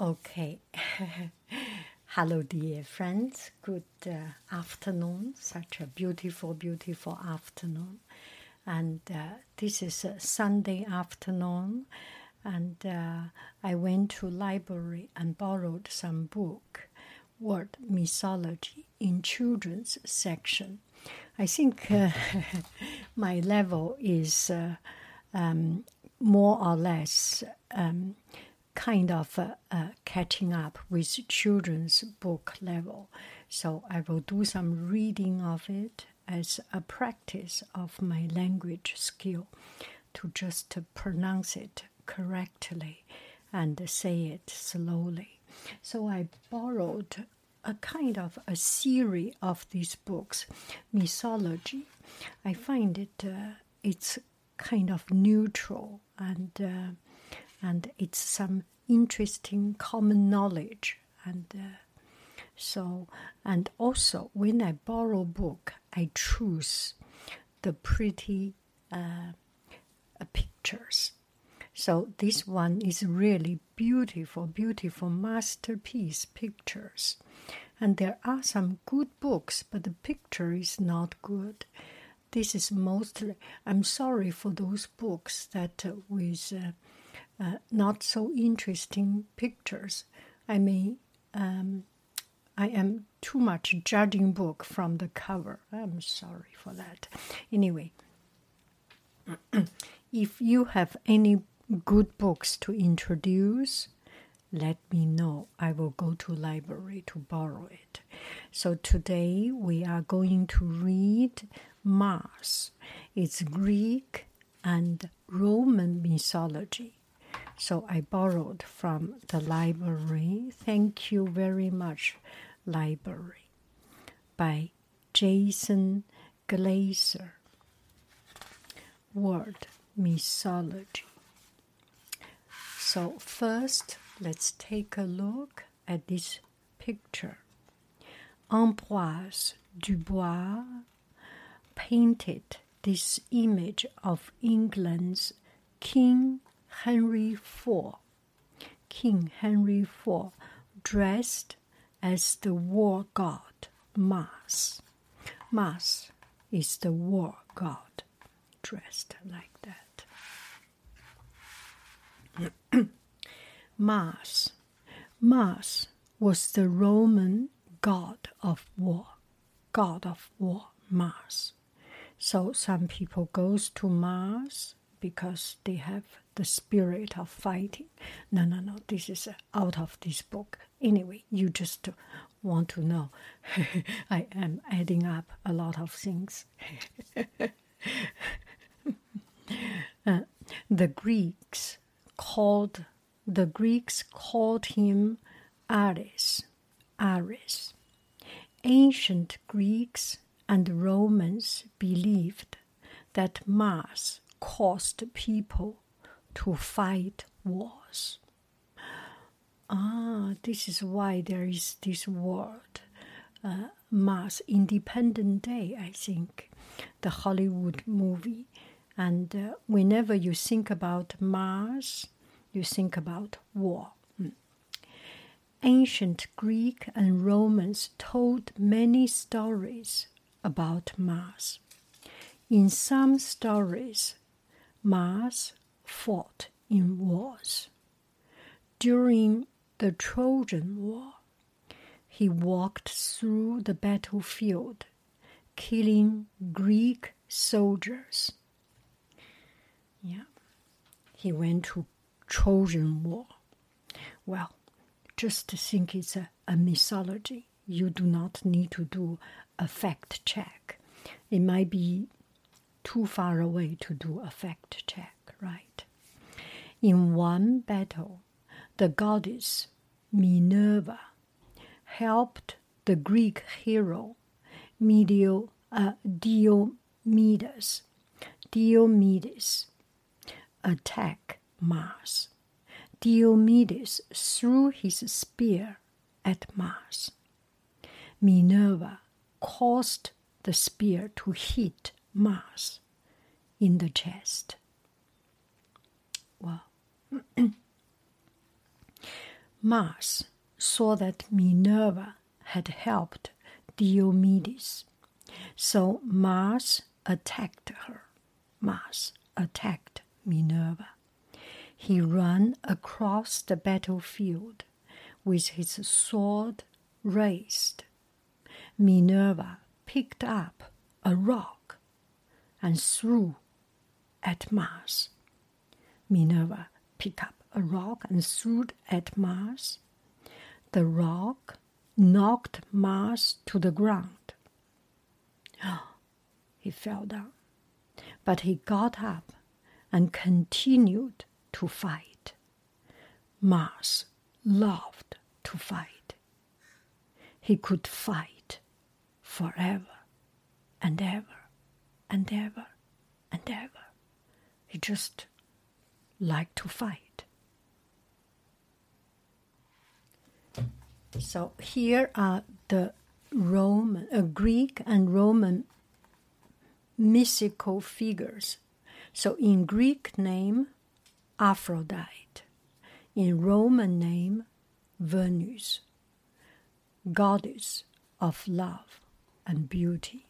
Okay. Hello, dear friends. Good uh, afternoon. Such a beautiful, beautiful afternoon. And uh, this is a Sunday afternoon. And uh, I went to library and borrowed some book, word mythology in children's section. I think uh, my level is uh, um, more or less um, kind of uh, uh, catching up with children's book level. So I will do some reading of it as a practice of my language skill to just pronounce it correctly and say it slowly. So I borrowed a kind of a series of these books, mythology. I find it uh, it's kind of neutral and uh, and it's some interesting common knowledge. And uh, so and also when i borrow book i choose the pretty uh, pictures. So this one is really beautiful beautiful masterpiece pictures. And there are some good books but the picture is not good. This is mostly i'm sorry for those books that uh, with uh, uh, not so interesting pictures. I mean, um, I am too much judging book from the cover. I'm sorry for that. Anyway, if you have any good books to introduce, let me know. I will go to library to borrow it. So today we are going to read Mars. It's Greek and Roman mythology. So I borrowed from the library. Thank you very much, library, by Jason Glaser. Word mythology. So first, let's take a look at this picture. Ambroise Dubois painted this image of England's King Henry IV, King Henry IV, dressed as the war god Mars. Mars is the war god, dressed like that. Mars. Mars was the Roman god of war, god of war, Mars. So some people goes to Mars because they have the spirit of fighting. No, no, no, this is out of this book. Anyway, you just want to know. I am adding up a lot of things. uh, the Greeks called the Greeks called him Ares. Ares. Ancient Greeks and Romans believed that Mars caused people to fight wars. Ah, this is why there is this word, uh, Mars Independent Day, I think, the Hollywood movie. And uh, whenever you think about Mars, you think about war. Ancient Greek and Romans told many stories about Mars. In some stories, Mars fought in wars. During the Trojan War. He walked through the battlefield, killing Greek soldiers. Yeah, he went to Trojan War. Well, just to think it's a, a mythology. You do not need to do a fact check. It might be too far away to do a fact check, right? In one battle, the goddess Minerva helped the Greek hero Medio, uh, Diomedes, Diomedes attack Mars. Diomedes threw his spear at Mars. Minerva caused the spear to hit Mars in the chest. Well, Mars saw that Minerva had helped Diomedes, so Mars attacked her. Mars attacked Minerva. He ran across the battlefield with his sword raised. Minerva picked up a rock and threw at Mars. Minerva picked up a rock and threw it at Mars. The rock knocked Mars to the ground. he fell down, but he got up and continued to fight. Mars loved to fight. He could fight forever and ever and ever and ever. He just liked to fight. So here are the Roman, uh, Greek and Roman mythical figures. So in Greek name, Aphrodite. In Roman name, Venus, goddess of love and beauty.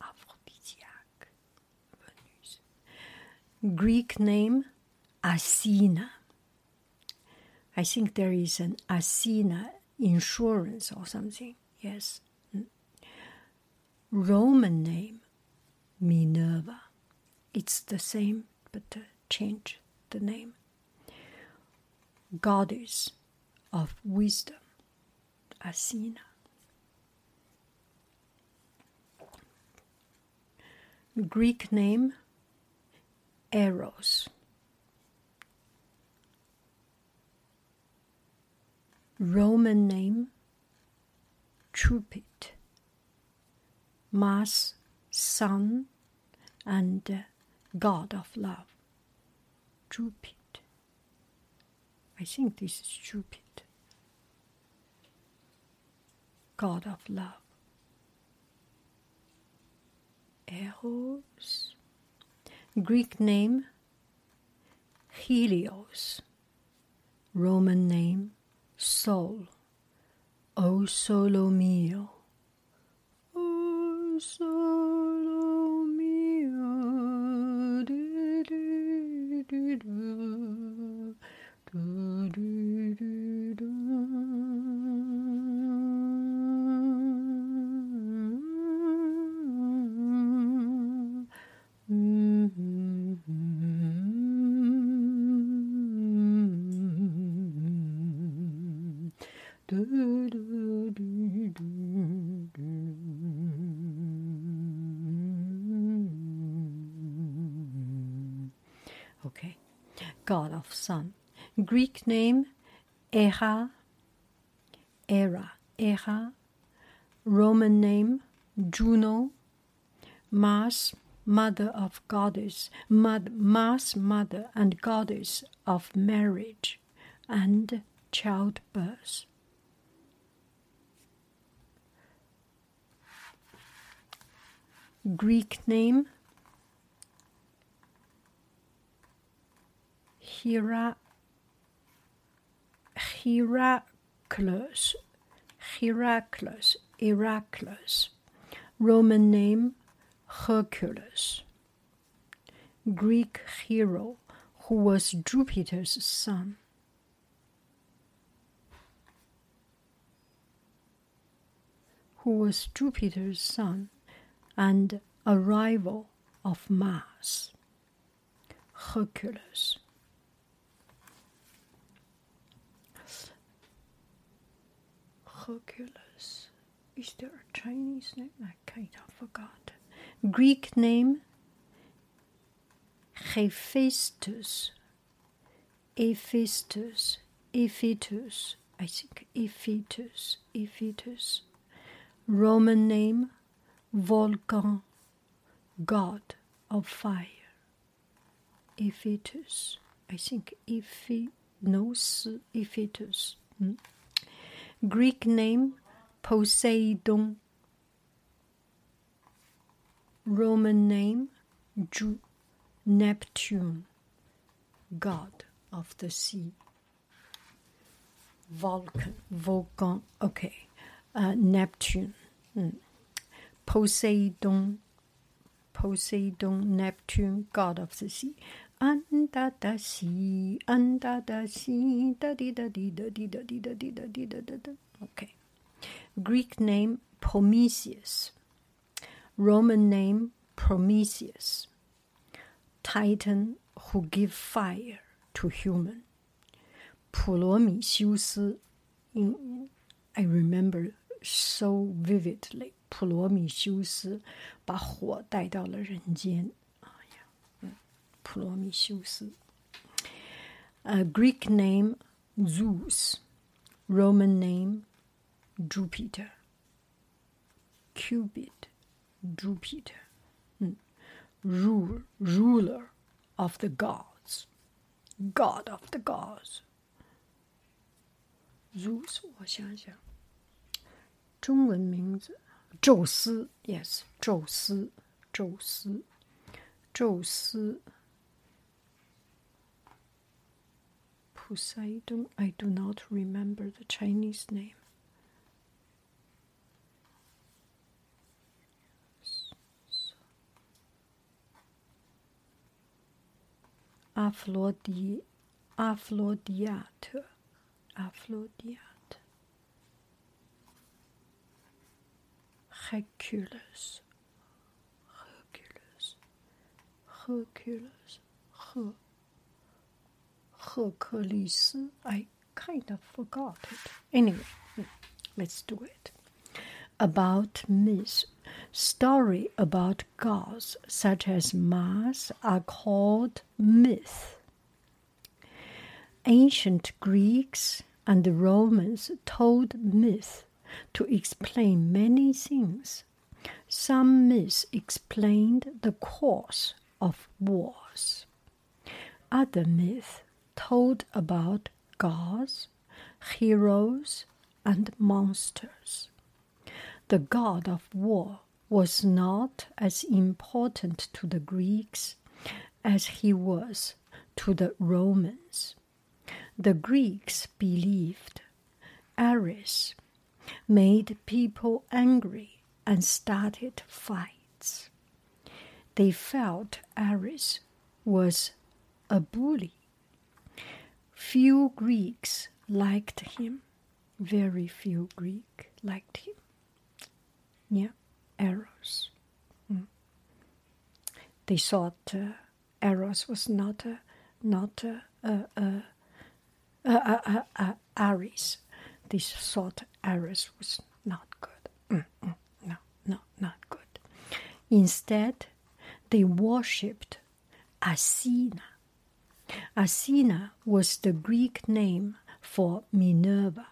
Aphrodisiac, Venus. Greek name, Asina. I think there is an Asina insurance or something. Yes. Roman name, Minerva. It's the same, but uh, change the name. Goddess of wisdom, Athena. Greek name, Eros. Roman name, Cupid. Mars, sun, and uh, god of love. Cupid. I think this is Cupid. God of love. Eros. Greek name Helios. Roman name Sol. O solo mio. O solo mio. Sun. Greek name Era, Era, Era. Roman name Juno. Mars, mother of goddess, Mars, mother and goddess of marriage and childbirth. Greek name Hiera, Heracles, Heracles, Heracles. Roman name Hercules. Greek hero who was Jupiter's son. Who was Jupiter's son and a rival of Mars. Hercules. Hercules. Is there a Chinese name? I kind of forgot. Greek name Hephaestus. Hephaestus. Ephetus. I think Ephetus. Ephetus. Roman name Vulcan, god of fire. Ephetus. I think Ephenos, Ephetus. Hmm. Greek name Poseidon. Roman name Ju- Neptune, god of the sea. Vulcan, Vulcan, okay. Uh, Neptune, mm. Poseidon, Poseidon, Neptune, god of the sea Under the sea, under the sea, da di da di da di da di da di da di da da da. Okay. Greek name Prometheus. Roman name Prometheus. Titan who give fire to human. 普罗米修斯，in I remember so vividly. 普罗米修斯把火带到了人间。 哎呀，嗯，普罗米修斯。A Greek name Zeus, Roman name Jupiter, Cupid, Jupiter, mm. rule, ruler of the gods, god of the gods. Zeus，我想想，中文名字宙斯，yes，宙斯，宙斯，宙斯。 Poseidon. I do not remember the Chinese name. Aphrodite, Aphrodite, Aphrodite, Hercules, Hercules, Hercules, Hercules. Hercules. I kind of forgot it. Anyway, let's do it. About myths. Story about gods such as Mars are called myth. Ancient Greeks and the Romans told myth to explain many things. Some myths explained the course of wars. Other myths told about gods, heroes, and monsters. The god of war was not as important to the Greeks as he was to the Romans. The Greeks believed Ares made people angry and started fights. They felt Ares was a bully. Few Greeks liked him. Very few Greeks liked him. Yeah Eros. Mm. They thought uh, Eros was not a, not a, a, a, a, a, a Ares. They thought Ares was not good. Mm, mm, no, no, not good. Instead, they worshipped Athena. Athena was the Greek name for Minerva.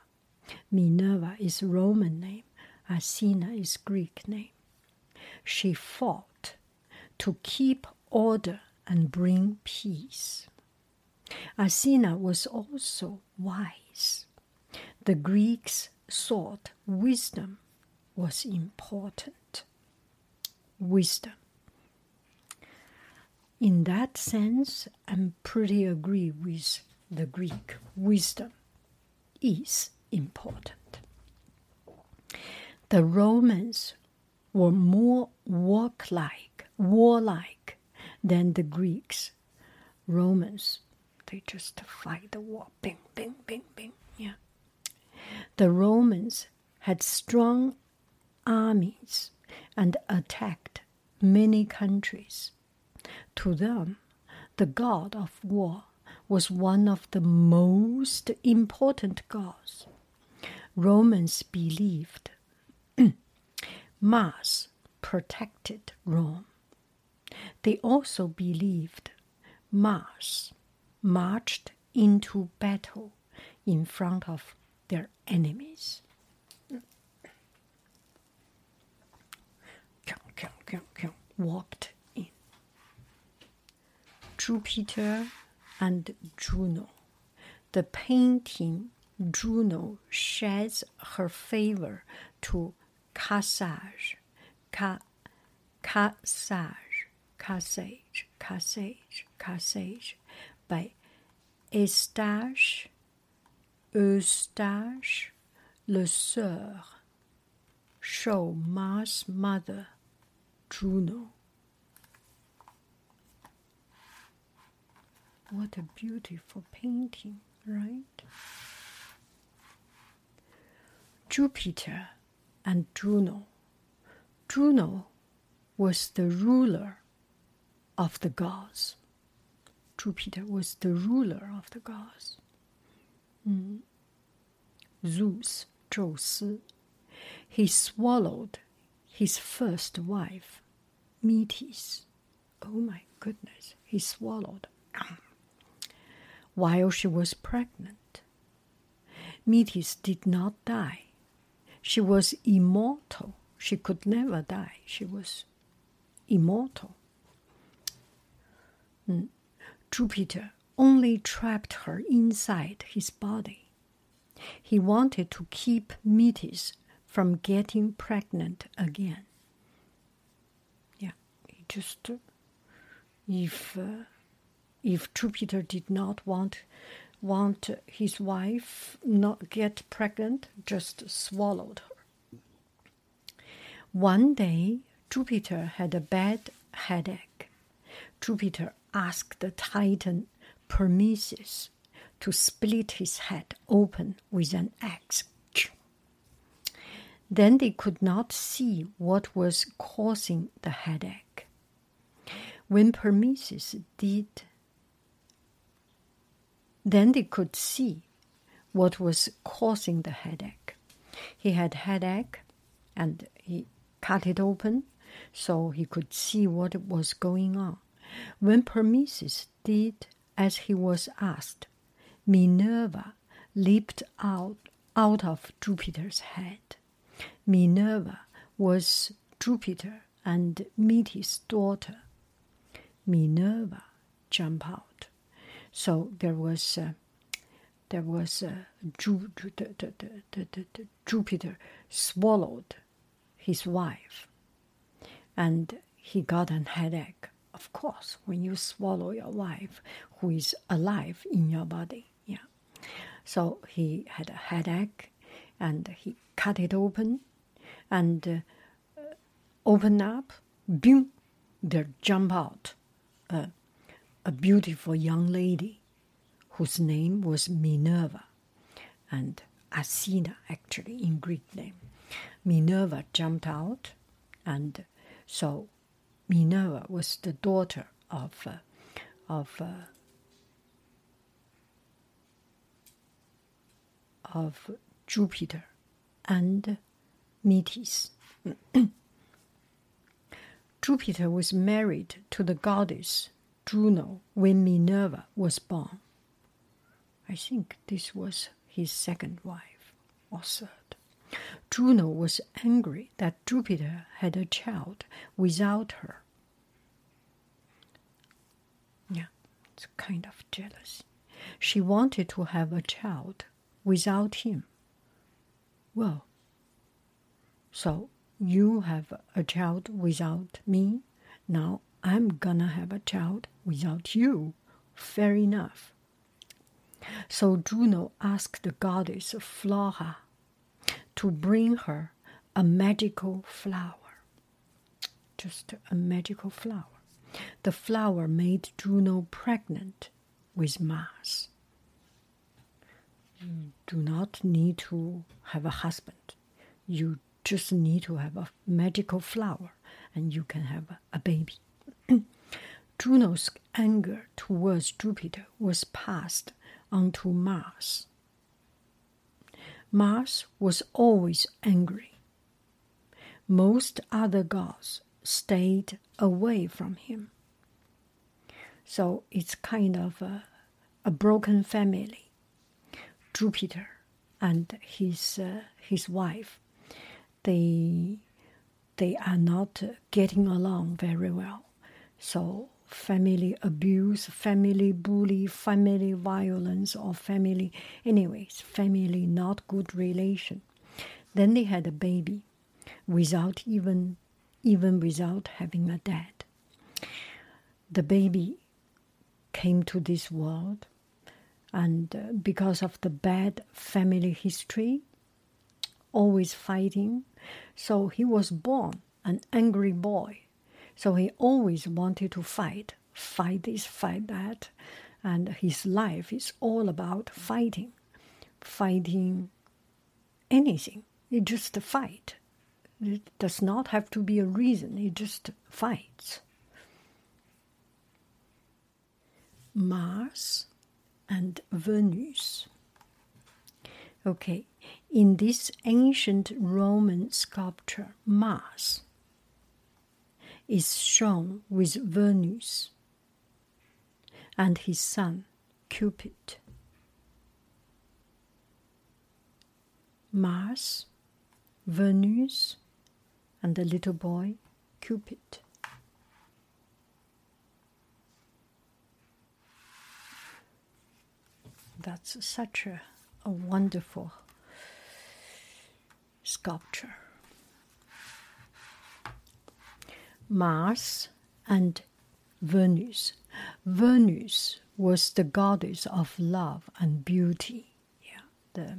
Minerva is Roman name. Athena is Greek name. She fought to keep order and bring peace. Athena was also wise. The Greeks thought wisdom was important. Wisdom. In that sense, I'm pretty agree with the Greek. Wisdom is important. The Romans were more warlike, warlike than the Greeks. Romans, they just fight the war, bing, bing, bing, bing. Yeah. The Romans had strong armies and attacked many countries. To them, the god of war was one of the most important gods. Romans believed Mars protected Rome. They also believed Mars marched into battle in front of their enemies. Walked. Jupiter and Juno. The painting Juno sheds her favor to Cassage, Ca, Cassage, Cassage, Cassage, Cassage by Eustache, Eustache, le Sueur, show Mars' mother, Juno. What a beautiful painting, right? Jupiter and Juno. Juno was the ruler of the gods. Jupiter was the ruler of the gods. Mm. Zeus, 宙斯, he swallowed his first wife, Metis. Oh my goodness, he swallowed while she was pregnant. Metis did not die. She was immortal. She could never die. She was immortal. Mm. Jupiter only trapped her inside his body. He wanted to keep Metis from getting pregnant again. Yeah, he just, if uh, if Jupiter did not want want his wife not get pregnant, just swallowed her. One day, Jupiter had a bad headache. Jupiter asked the Titan Prometheus to split his head open with an axe. Then they could not see what was causing the headache. When Prometheus did then they could see what was causing the headache. He had headache and he cut it open so he could see what was going on. When Prometheus did as he was asked, Minerva leaped out, out of Jupiter's head. Minerva was Jupiter and Metis' daughter. Minerva jumped out. So there was uh, there was uh, Jupiter swallowed his wife, and he got an headache. Of course, when you swallow your wife who is alive in your body, yeah. So he had a headache, and he cut it open, and uh, open up, boom, there jump out uh, a beautiful young lady whose name was Minerva and Athena, actually, in Greek name. Minerva jumped out, and so Minerva was the daughter of uh, of uh, of Jupiter and Metis. Jupiter was married to the goddess Juno when Minerva was born. I think this was his second wife or third. Juno was angry that Jupiter had a child without her. Yeah, it's kind of jealousy. She wanted to have a child without him. Well, so you have a child without me. Now I'm gonna have a child without you. Fair enough. So Juno asked the goddess Flora to bring her a magical flower. Just a magical flower. The flower made Juno pregnant with Mars. You do not need to have a husband. You just need to have a magical flower and you can have a baby. Juno's anger towards Jupiter was passed on to Mars. Mars was always angry. Most other gods stayed away from him. So it's kind of a, a broken family. Jupiter and his uh, his wife, they they are not getting along very well. So family abuse, family bully, family violence, or family anyways, family not good relation. Then they had a baby without even even without having a dad. The baby came to this world, and uh, because of the bad family history, always fighting, so he was born an angry boy. So he always wanted to fight, fight this, fight that, and his life is all about fighting, fighting anything. It just fight. It does not have to be a reason, it just fights. Mars and Venus. Okay, in this ancient Roman sculpture, Mars is shown with Venus and his son Cupid. Mars, Venus, and the little boy Cupid. That's such a, a wonderful sculpture. Mars and Venus. Venus was the goddess of love and beauty. Yeah, the,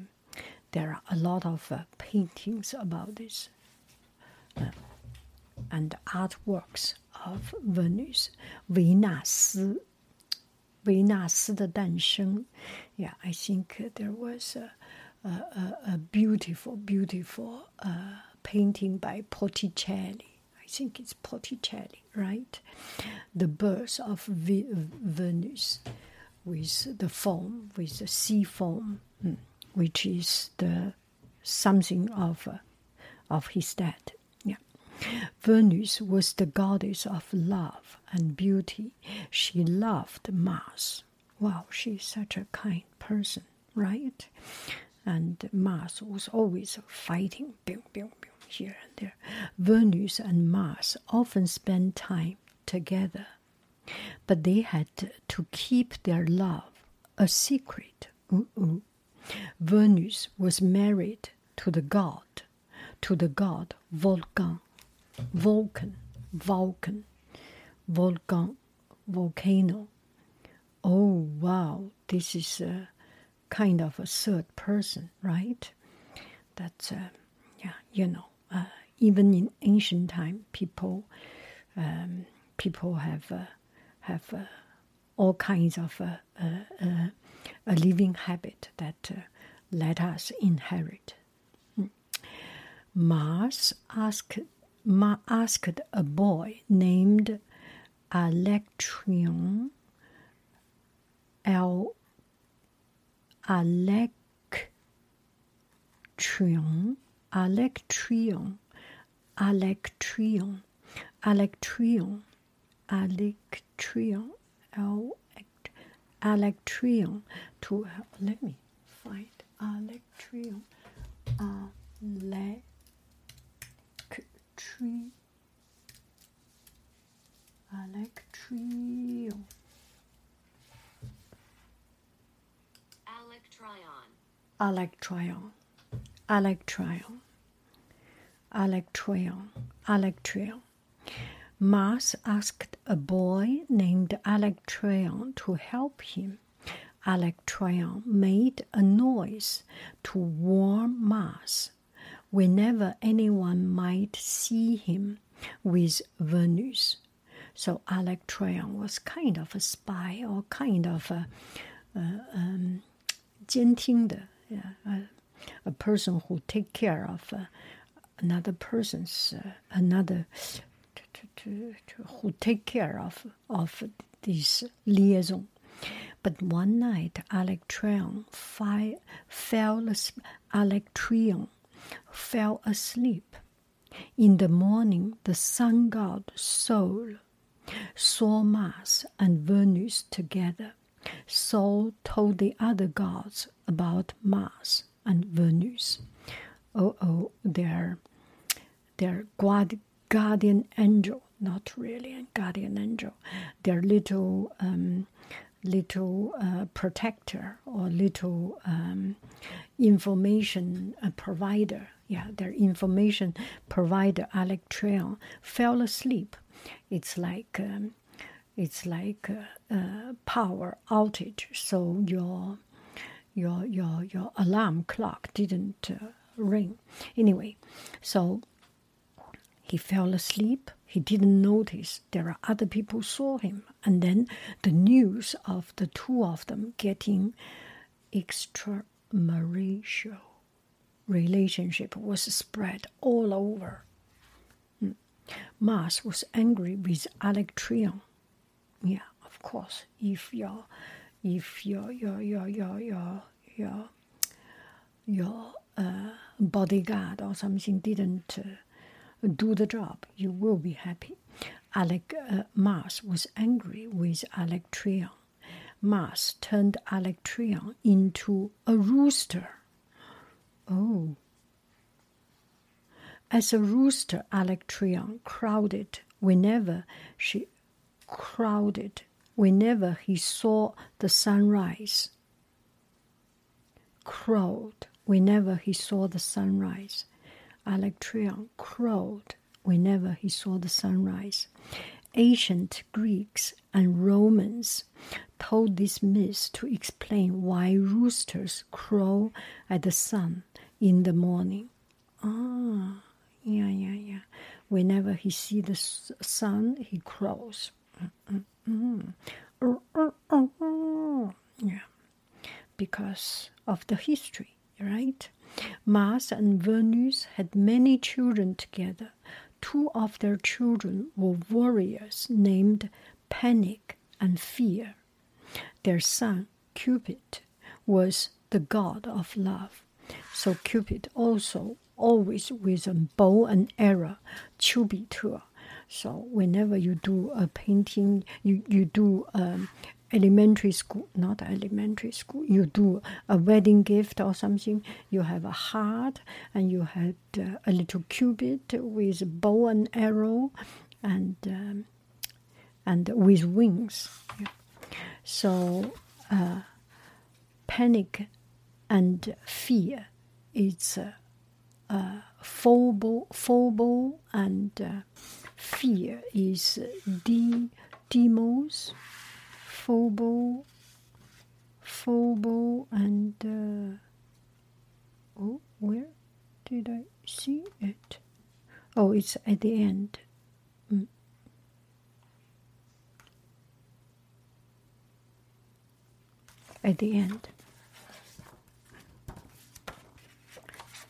there are a lot of uh, paintings about this uh, and artworks of Venus. 维纳斯，维纳斯的诞生。Yeah, I think there was a, a, a, a beautiful, beautiful uh, painting by Botticelli. Think it's Botticelli, right? The birth of v- Venus with the foam, with the sea foam, mm, which is the something of uh, of his dad. Yeah, Venus was the goddess of love and beauty. She loved Mars. Wow, she's such a kind person, right? And Mars was always fighting, boom, boom, boom, here and there. Venus and Mars often spent time together, but they had to keep their love a secret. Venus was married to the god, to the god Vulcan, Vulcan, Vulcan, Vulcan, volcano. Oh wow, this is a kind of a third person, right? That's uh, yeah, you know, uh, even in ancient time, people um, people have uh, have uh, all kinds of uh, uh, a living habit that let us inherit. Mars asked, Ma asked a boy named Electrion, L. Electrion, Electrion, Electrion, Electrion, Electrion, Electrion to let me find Electrion, Electrion, Electrion. Electrion, Electrion, Electrion, Electrion. Mars asked a boy named Electrion to help him. Electrion made a noise to warn Mars whenever anyone might see him with Venus. So Electrion was kind of a spy or kind of a, a um, 监听的 yeah, a, a person who take care of uh, another person's uh, another to, to, to, to, who take care of of this liaison. But one night, Alectryon fi- fell asleep. Alectryon fell asleep. In the morning, the sun god Sol saw Mars and Venus together. Sol told the other gods about Mars and Venus. Oh, oh, their, their guard, guardian angel, not really a guardian angel, their little, um, little uh, protector or little um, information uh, provider. Yeah, their information provider, Alectryon, fell asleep. It's like um, it's like a, a power outage. So your your your your alarm clock didn't uh, ring. Anyway, so he fell asleep. He didn't notice there are other people saw him, and then the news of the two of them getting extramarital relationship was spread all over. Hmm. Mars was angry with Alectryon. Yeah, of course. If your, if your your your your your your your uh, bodyguard or something didn't uh, do the job, you will be happy. Alec uh, Mars was angry with Alectryon. Mars turned Alectryon into a rooster. Oh. As a rooster, Alectryon crowded whenever she crowded whenever he saw the sunrise. Crowed whenever he saw the sunrise. Alectryon crowed whenever he saw the sunrise. Ancient Greeks and Romans told this myth to explain why roosters crow at the sun in the morning. Ah, yeah, yeah, yeah. Whenever he sees the sun, he crows. Yeah, because of the history, right? Mars and Venus had many children together. Two of their children were warriors named Panic and Fear. Their son, Cupid, was the god of love. So Cupid also always with a bow and arrow, 丘比特 so whenever you do a painting, you you do um, elementary school, not elementary school, you do a wedding gift or something. You have a heart, and you had uh, a little cupid with bow and arrow, and um, and with wings. Yeah. So uh, panic and fear. It's uh, uh, phobo, phobo and uh, fear is D demos, phobo, phobo, and uh, oh, where did I see it? Oh, it's at the end. Mm. At the end,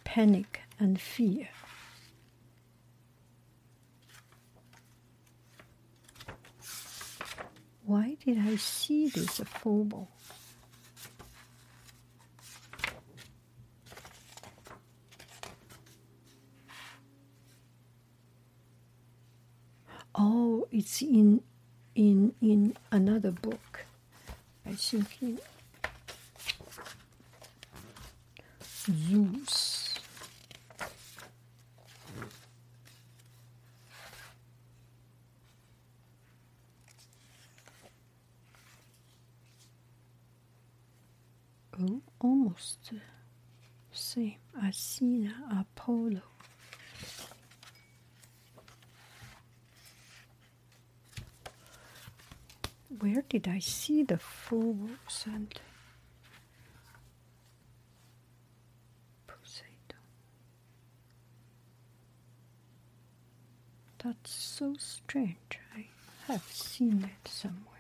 panic and fear. Why did I see this phobo? Oh, it's in in in another book. I think in Zeus. Oh, almost same. Athena, Apollo. Where did I see the phobos and Poseidon? That's so strange. I have seen it somewhere.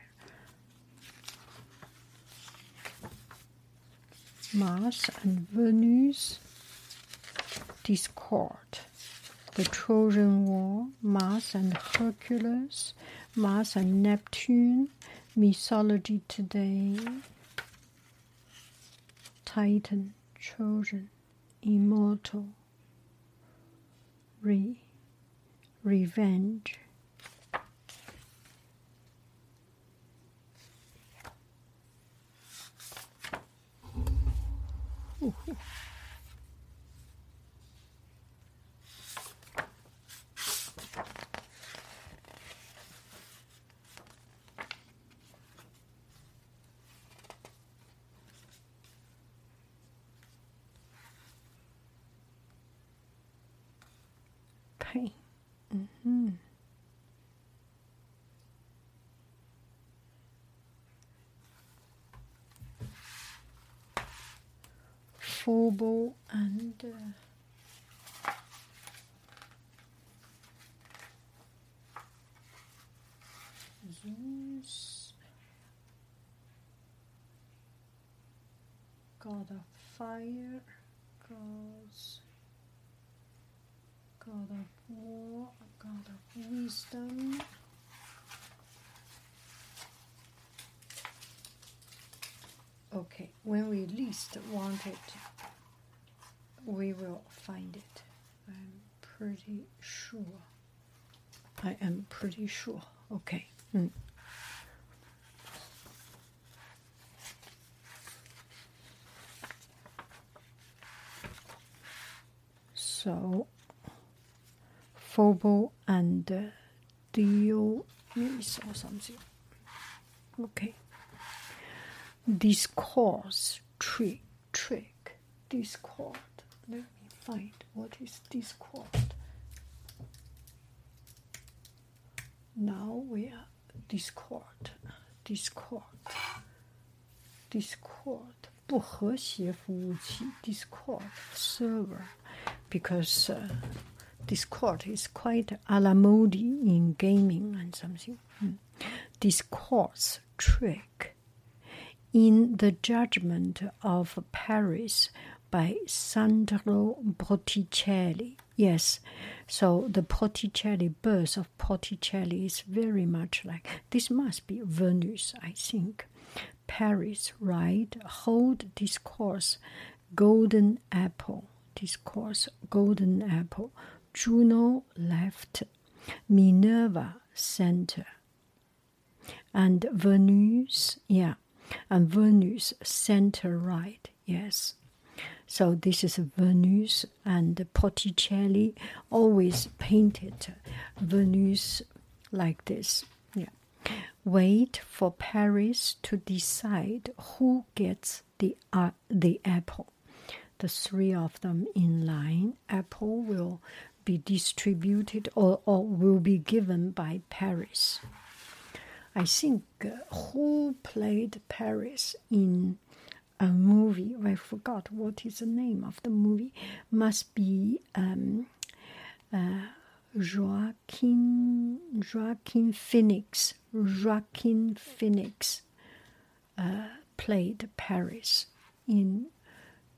Mars and Venus discord. the Trojan War, Mars and Hercules, Mars and Neptune, mythology today, Titan, Trojan, immortal, re, revenge. Ooh. pain. Phobo and uh, Zeus, God of fire, gods. God of war, God of wisdom. Okay, when we least want it, we will find it. I'm pretty sure. I am pretty sure. Okay. Mm. So Phobo and uh, Dionis or something. Okay. Discourse, trick, trick, discord. Let me find what is discord. Now we are discord, discord, discord. 不和谐服务器 Discord server because uh, Discord is quite a la mode in gaming and something. Mm. Discourse trick. In the Judgment of Paris by Sandro Botticelli. Yes, so the Botticelli birth of Botticelli is very much like this. Must be Venus, I think. Paris, right? Hold discourse, golden apple. Discourse, golden apple. Juno left, Minerva center, and Venus, yeah, and Venus center right, yes. So this is Venus, and Botticelli always painted Venus like this. Yeah. Wait for Paris to decide who gets the uh, the apple. The three of them in line. Apple will be distributed or, or will be given by Paris. I think uh, who played Paris in a movie, I forgot what is the name of the movie, must be um, uh, Joaquin, Joaquin Phoenix. Joaquin Phoenix uh, played Paris in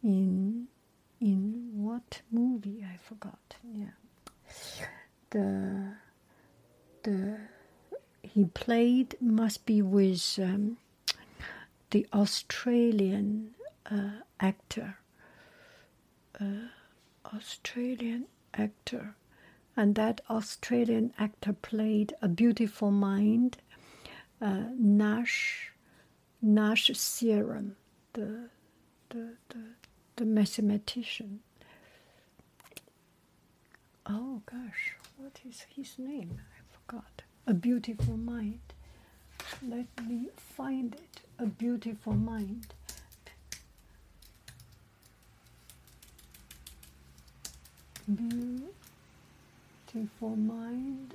in in what movie I forgot. Yeah, the the he played must be with um, the Australian uh, actor. Uh, Australian actor, and that Australian actor played a beautiful mind, uh, Nash, Nash Serum, the the the the mathematician. Oh gosh, what is his name? I forgot. A beautiful mind. Let me find it. A beautiful mind. Beautiful mind.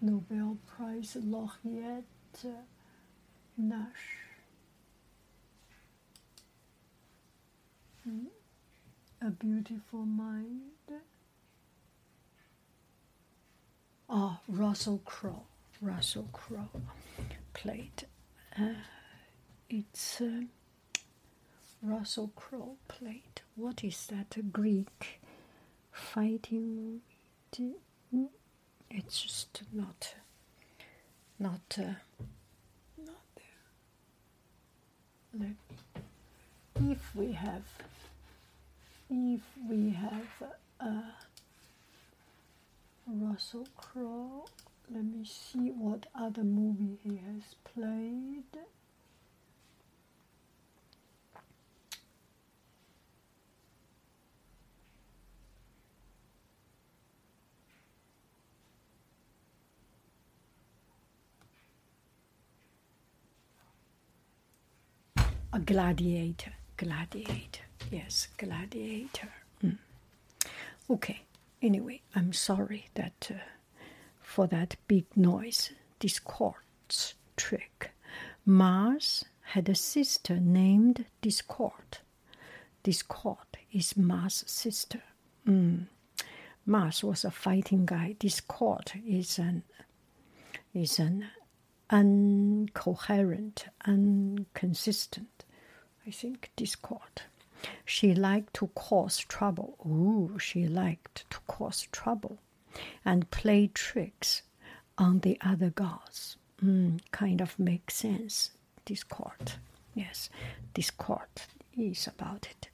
Nobel Prize laureate uh, Nash. Hmm. A beautiful mind. Oh, Russell Crowe. Russell Crowe played. Uh, it's uh, Russell Crowe played. What is that Greek fighting? It's just not, not, uh, not there. Let, if we have, if we have uh, Russell Crowe, let me see what other movie he has played. A gladiator, gladiator, yes, gladiator. Mm. Okay, anyway, I'm sorry that uh, for that big noise, Discord's trick. Mars had a sister named Discord. Discord is Mars' sister. Mm. Mars was a fighting guy. Discord is an is an uncoherent, inconsistent. I think discord. She liked to cause trouble. Ooh, she liked to cause trouble and play tricks on the other gods. Mm, kind of makes sense. Discord. Yes, discord is about it.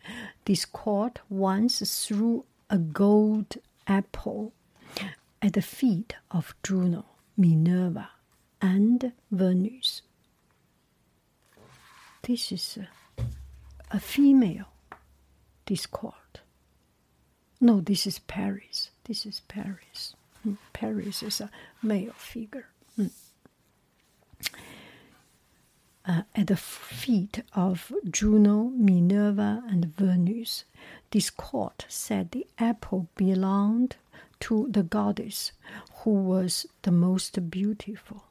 Discord once threw a gold apple at the feet of Juno, Minerva, and Venus. This is a, a female discord. No, this is Paris. This is Paris. Mm. Paris is a male figure. Mm. Uh, at the feet of Juno, Minerva, and Venus, Discord said the apple belonged to the goddess who was the most beautiful.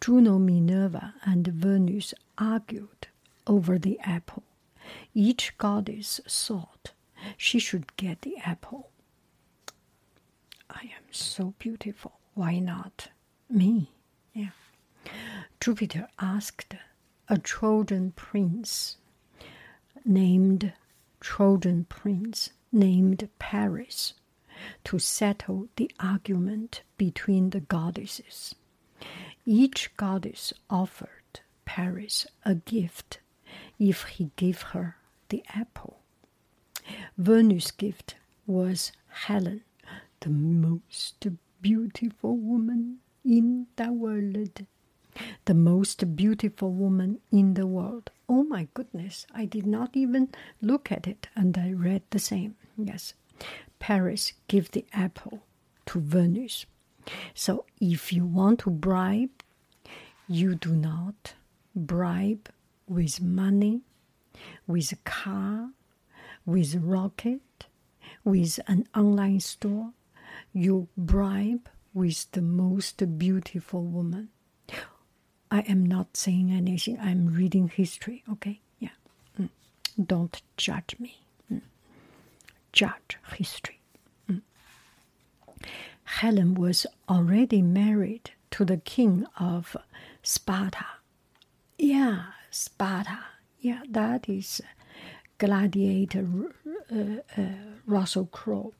Juno, Minerva, and Venus argued over the apple. Each goddess thought she should get the apple. I am so beautiful. Why not me? Yeah. Jupiter asked a Trojan prince named Trojan prince named Paris to settle the argument between the goddesses. Each goddess offered Paris a gift if he gave her the apple. Venus' gift was Helen, the most beautiful woman in the world. The most beautiful woman in the world. Oh my goodness, I did not even look at it and I read the same. Yes. Paris gave the apple to Venus. So if you want to bribe, you do not bribe with money, with a car, with a rocket, with an online store. You bribe with the most beautiful woman. I am not saying anything. I'm reading history. Okay, yeah. Mm. Don't judge me. Mm. Judge history. Mm. Helen was already married to the king of Sparta. Yeah, Sparta. Yeah, that is gladiator uh, uh, Russell Crowe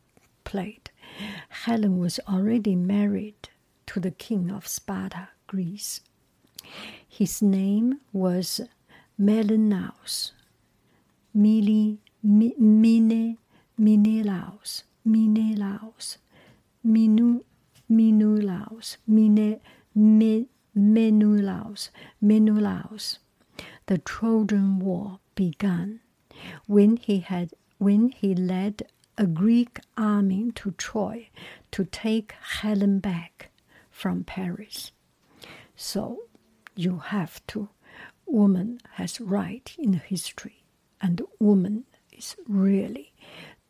played. Helen was already married to the king of Sparta, Greece. His name was Menelaus, Mili, Mine, Menelaus, Menelaus, Minu, Menelaus, Mine, Me, Menelaus, Menelaus. The Trojan War began when he had when he led a Greek army to Troy to take Helen back from Paris. So you have to woman has right in history and woman is really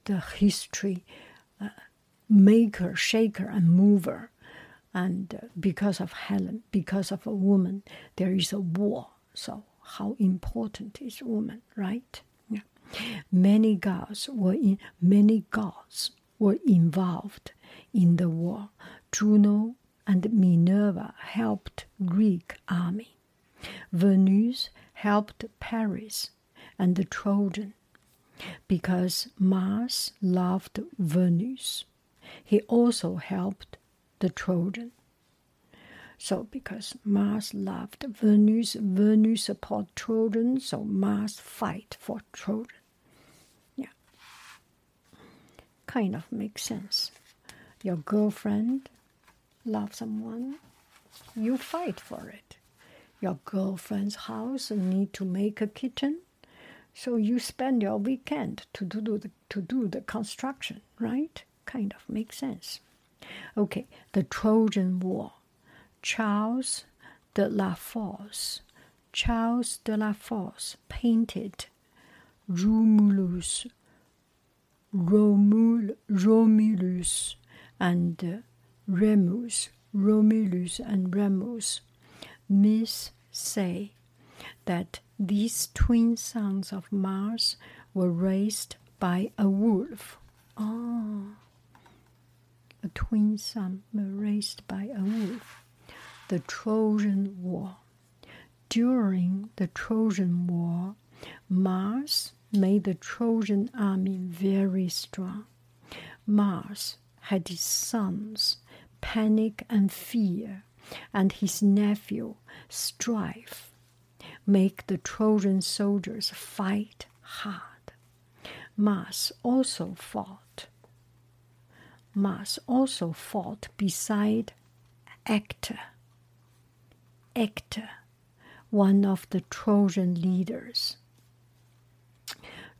the history uh, maker shaker and mover and uh, because of helen because of a woman there is a war so how important is woman right yeah. many gods were in many gods were involved in the war juno and Minerva helped Greek army. Venus helped Paris and the Trojan because Mars loved Venus. He also helped the Trojan. So, because Mars loved Venus, Venus support Trojan, so Mars fight for Trojan. Yeah. Kind of makes sense. Your girlfriend loves someone, you fight for it. Your girlfriend's house need to make a kitchen, so you spend your weekend to do the, to do the construction, right? Kind of makes sense. Okay, the Trojan War. Charles de la Fosse. Charles de la Fosse painted Romulus, Romul, Romulus, and Remus, Romulus and Remus. Myths say that these twin sons of Mars were raised by a wolf. Ah, a twin son raised by a wolf. The Trojan War. During the Trojan War, Mars made the Trojan army very strong. Mars had his sons panic and fear, and his nephew strife make the Trojan soldiers fight hard. Mars also fought. Mars also fought beside Hector. Hector, one of the Trojan leaders.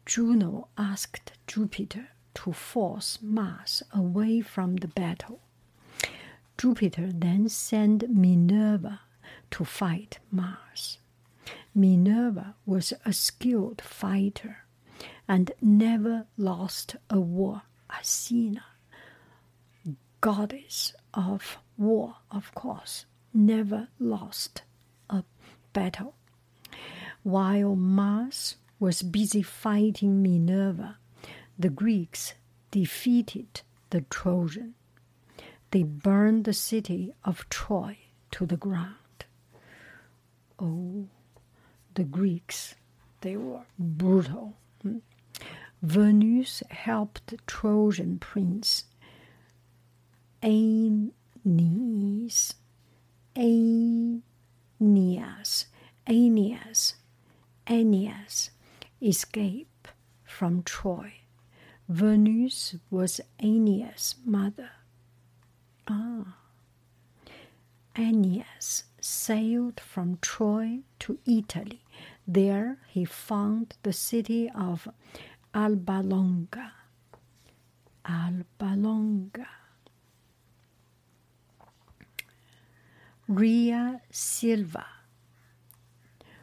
Juno asked Jupiter to force Mars away from the battle. Jupiter then sent Minerva to fight Mars. Minerva was a skilled fighter and never lost a war. Athena, goddess of war, of course, never lost a battle. While Mars was busy fighting Minerva, the Greeks defeated the Trojan. They burned the city of Troy to the ground. Oh, the Greeks, they were brutal. Venus helped the Trojan prince Aeneas, Aeneas, Aeneas, Aeneas escape from Troy. Venus was Aeneas' mother. Ah. Aeneas sailed from Troy to Italy. There he found the city of Alba Longa. Alba Longa. Rhea Silva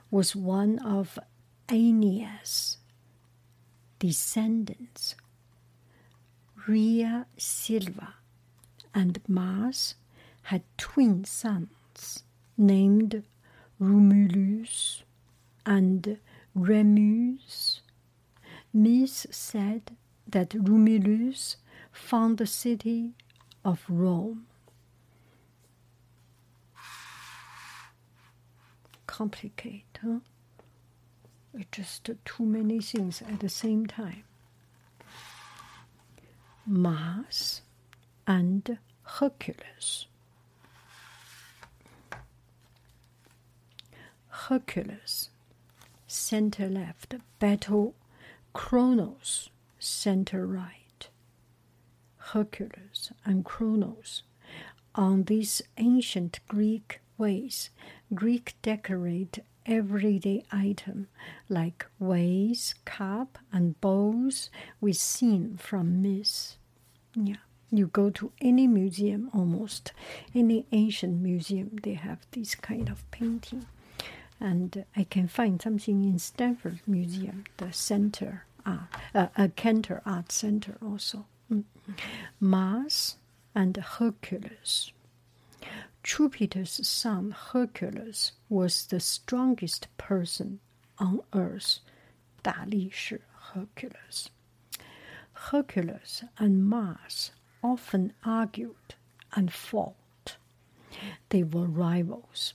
was one of Aeneas' descendants. Rhea Silva and Mars had twin sons named Romulus and Remus. Myth said that Romulus found the city of Rome. Complicate, huh? It's just too many things at the same time. Mars and Hercules. Hercules, center left, battle Kronos, center right. Hercules and Kronos. On these ancient Greek ways, Greek decorate everyday item like vase, cup, and bowls with scene from myths. Yeah. You go to any museum, almost any ancient museum, they have this kind of painting. And I can find something in Stanford Museum, the center, art, uh, a Cantor Art Center also. Mm. Mars and Hercules. Jupiter's son Hercules was the strongest person on earth. 大力士 Hercules. Hercules and Mars often argued and fought. They were rivals.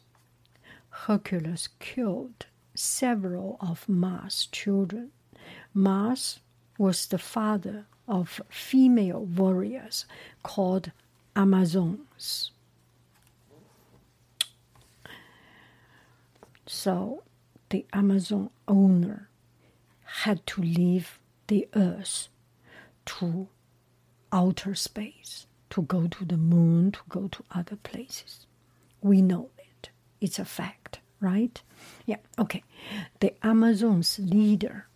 Hercules killed several of Mars' children. Mars was the father of female warriors called Amazons. So the Amazon owner had to leave the earth to outer space, to go to the moon, to go to other places. We know it. It's a fact, right? Yeah, okay. The Amazon's leader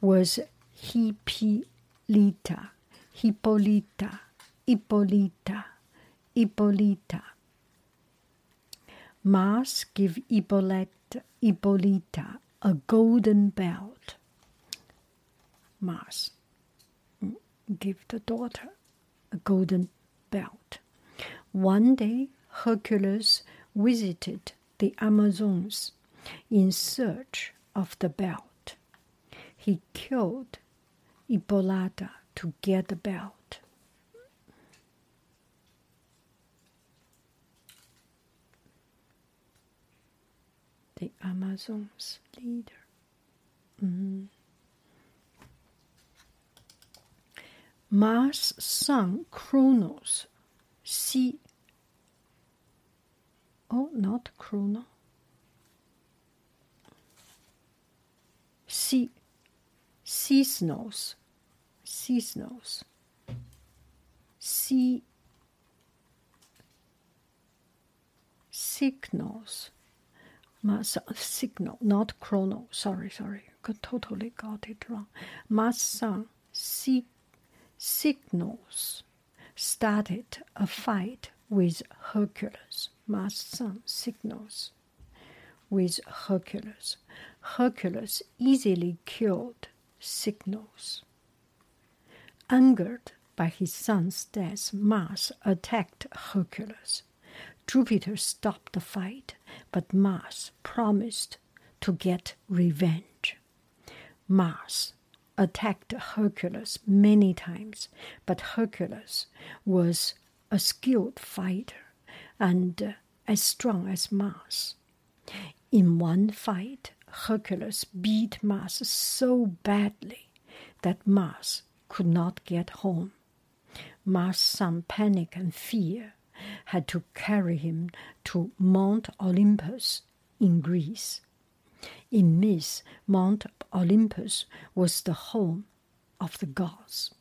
was Hippolyta, Hippolyta, Hippolyta, Hippolyta. Mars give Hippolyta, a golden belt. Mars mm, give the daughter a golden belt. One day, Hercules visited the Amazons in search of the belt. He killed Hippolyta to get the belt. The Amazons leader. Mm. Mars' son Kronos, see. Oh, not Chrono. See, seasonals, seasonals, see, signals, Mars, signal, not chrono. Sorry, sorry, totally got it wrong. Mars son, see, signals started a fight with Hercules. Mars son signals with Hercules. Hercules easily killed signals. Angered by his son's death, Mars attacked Hercules. Jupiter stopped the fight, but Mars promised to get revenge. Mars attacked Hercules many times, but Hercules was a skilled fighter and uh, as strong as Mars. In one fight, Hercules beat Mars so badly that Mars could not get home. Mars' son, panic and fear, had to carry him to Mount Olympus in Greece. In myth, Mount Olympus was the home of the gods.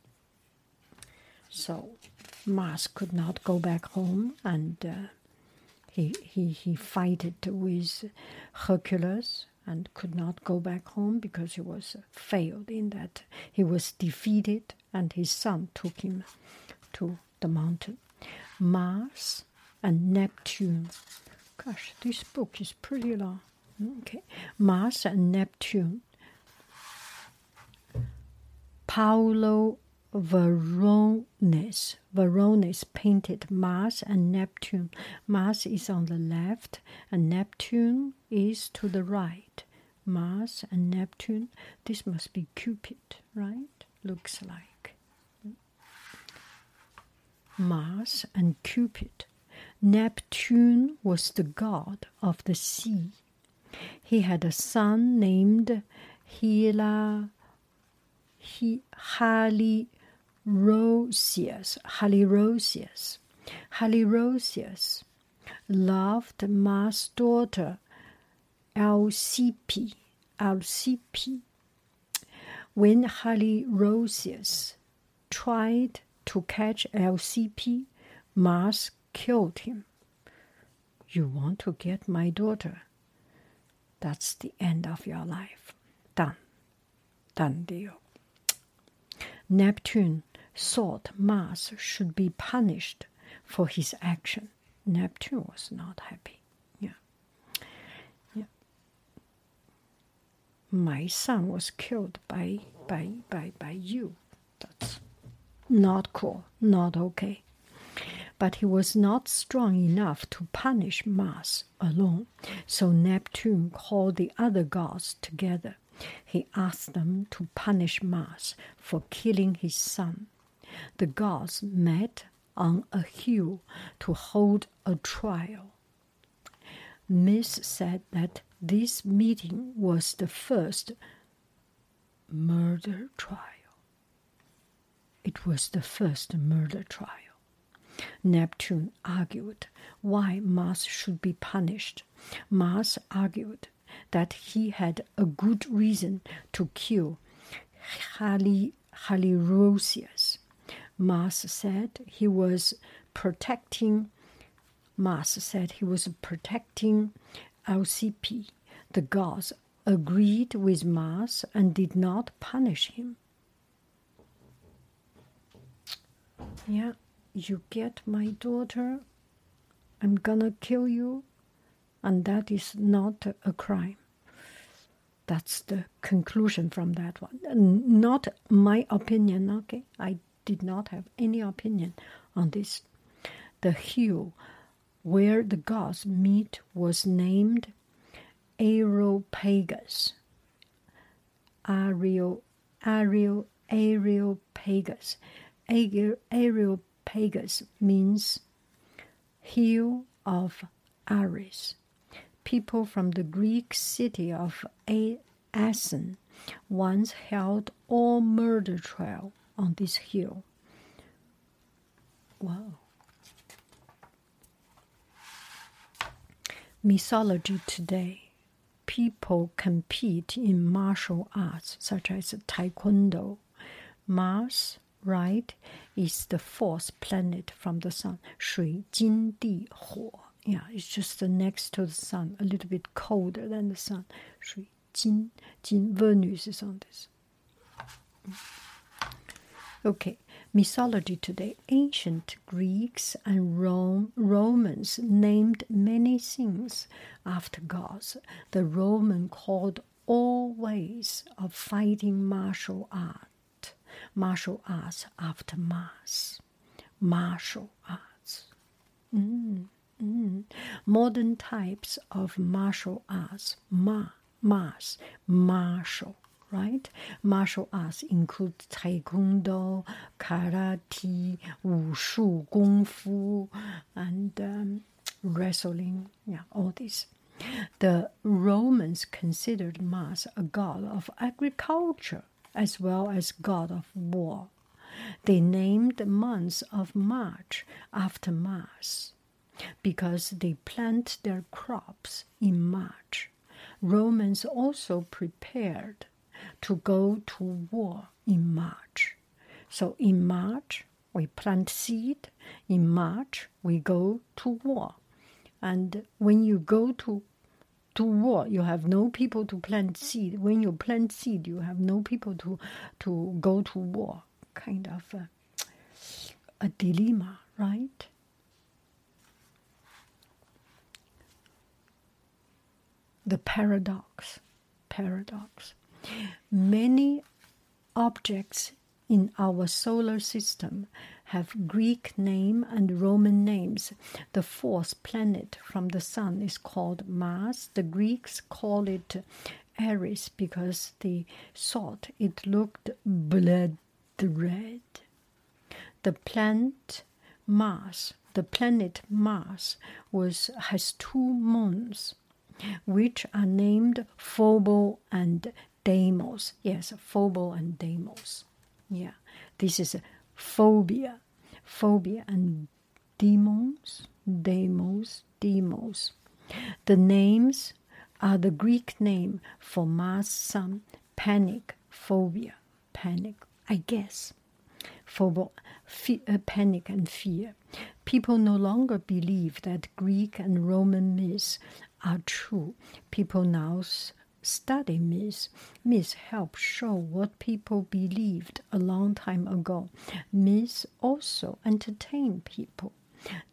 So Mars could not go back home, and uh, he he he fighted with Hercules and could not go back home because he was failed in that he was defeated, and his son took him to the mountain. Mars and Neptune. Gosh, this book is pretty long. Okay, Mars and Neptune. Paolo Veronese. Veronese painted Mars and Neptune. Mars is on the left and Neptune is to the right. Mars and Neptune. This must be Cupid, right? Looks like. Mars and Cupid. Neptune was the god of the sea. He had a son named Hila, he, Halirosius. Halirosius. Halirosius loved Mars' daughter Alcippe. Alcippe. When Halirosius tried to catch Alcippe, Mars killed him. You want to get my daughter? That's the end of your life. Done. Done deal. Neptune thought Mars should be punished for his action. Neptune was not happy. Yeah. Yeah. My son was killed by by by by you. That's not cool, not okay. But he was not strong enough to punish Mars alone, so Neptune called the other gods together he asked them to punish Mars for killing his son. The gods met on a hill to hold a trial. Miss said that this meeting was the first murder trial. It was the first murder trial. Neptune argued why Mars should be punished. Mars argued that he had a good reason to kill Hali, Halirosius. Mars said he was protecting Mars said he was protecting Alcippe. The gods agreed with Mars and did not punish him. Yeah, you get my daughter, I'm gonna kill you, and that is not a crime. That's the conclusion from that one. Not my opinion, okay? I did not have any opinion on this. The hill where the gods meet was named Areopagus. Ariel, Ariel, Areopagus. Areopagus means hill of Ares. People from the Greek city of Assen once held all murder trial on this hill. Wow. Mythology today. People compete in martial arts such as taekwondo. Mars, right is the fourth planet from the sun. Shui Jin Di Huo. Yeah, it's just next to the sun, a little bit colder than the sun. Shui Jin Jin Venus is on this. Okay, mythology today. Ancient Greeks and Rome, Romans named many things after gods. The Roman called all ways of fighting martial art martial arts after Mars, martial arts. Mm, mm. Modern types of martial arts, ma, Mars, martial right? Martial arts include taekwondo, karate, wushu, kung fu, and um, wrestling. Yeah, all this. The Romans considered Mars a god of agriculture as well as god of war. They named the months of March after Mars because they plant their crops in March. Romans also prepared to go to war in March. So in March, we plant seed. In March, we go to war. And when you go to to war, you have no people to plant seed. When you plant seed, you have no people to to go to war. Kind of a, a dilemma, right? The paradox, paradox. Many objects in our solar system have Greek name and Roman names. The fourth planet from the sun is called Mars. The Greeks call it Ares because they thought it looked blood red. The planet Mars, the planet Mars was has two moons which are named Phobos and Deimos. Yes, Phobos and Deimos. Yeah, this is phobia. Phobia and demons, Deimos, Demos. The names are the Greek name for Mars sun, panic, phobia, panic, I guess. Phobo, fe- uh, panic and fear. People no longer believe that Greek and Roman myths are true. People now study myths. Myths help show what people believed a long time ago. Myths also entertain people.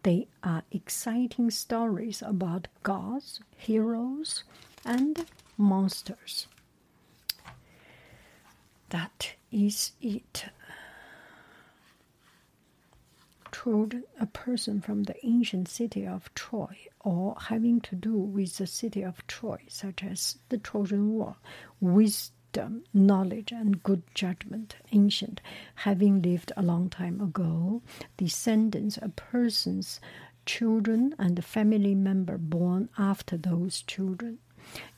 They are exciting stories about gods, heroes, and monsters. That is it. Trojan, a person from the ancient city of Troy, or having to do with the city of Troy, such as the Trojan War, wisdom, knowledge, and good judgment, ancient, having lived a long time ago, descendants, a person's children and a family member born after those children.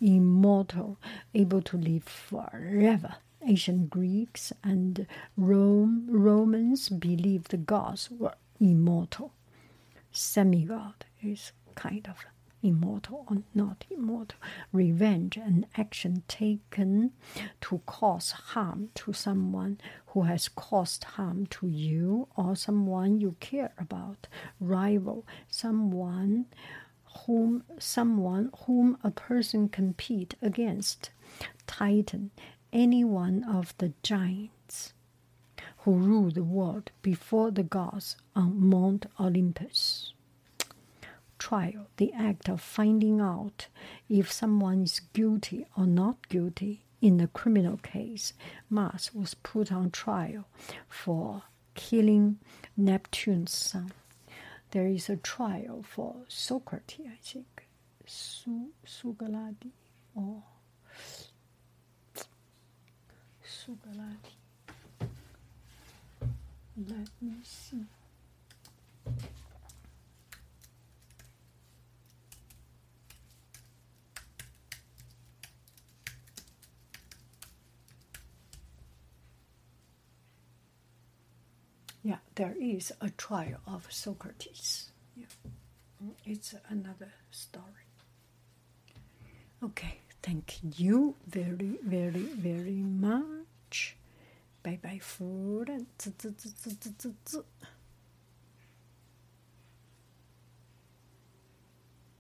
Immortal, able to live forever. Ancient Greeks and Rome, Romans believed the gods were immortal. Semigod is kind of immortal or not immortal. Revenge, an action taken to cause harm to someone who has caused harm to you or someone you care about. Rival, someone whom someone whom a person compete against. Titan, any one of the giants who rule the world before the gods on Mount Olympus trial, the act of finding out if someone is guilty or not guilty in a criminal case. Mars was put on trial for killing Neptune's son. There is a trial for Socrates, I think, Su Sugaladi or Sugaladi. Let me see. Yeah, there is a trial of Socrates. Yeah. Mm, it's another story. Okay, thank you very, very, very much. Bye bye, food.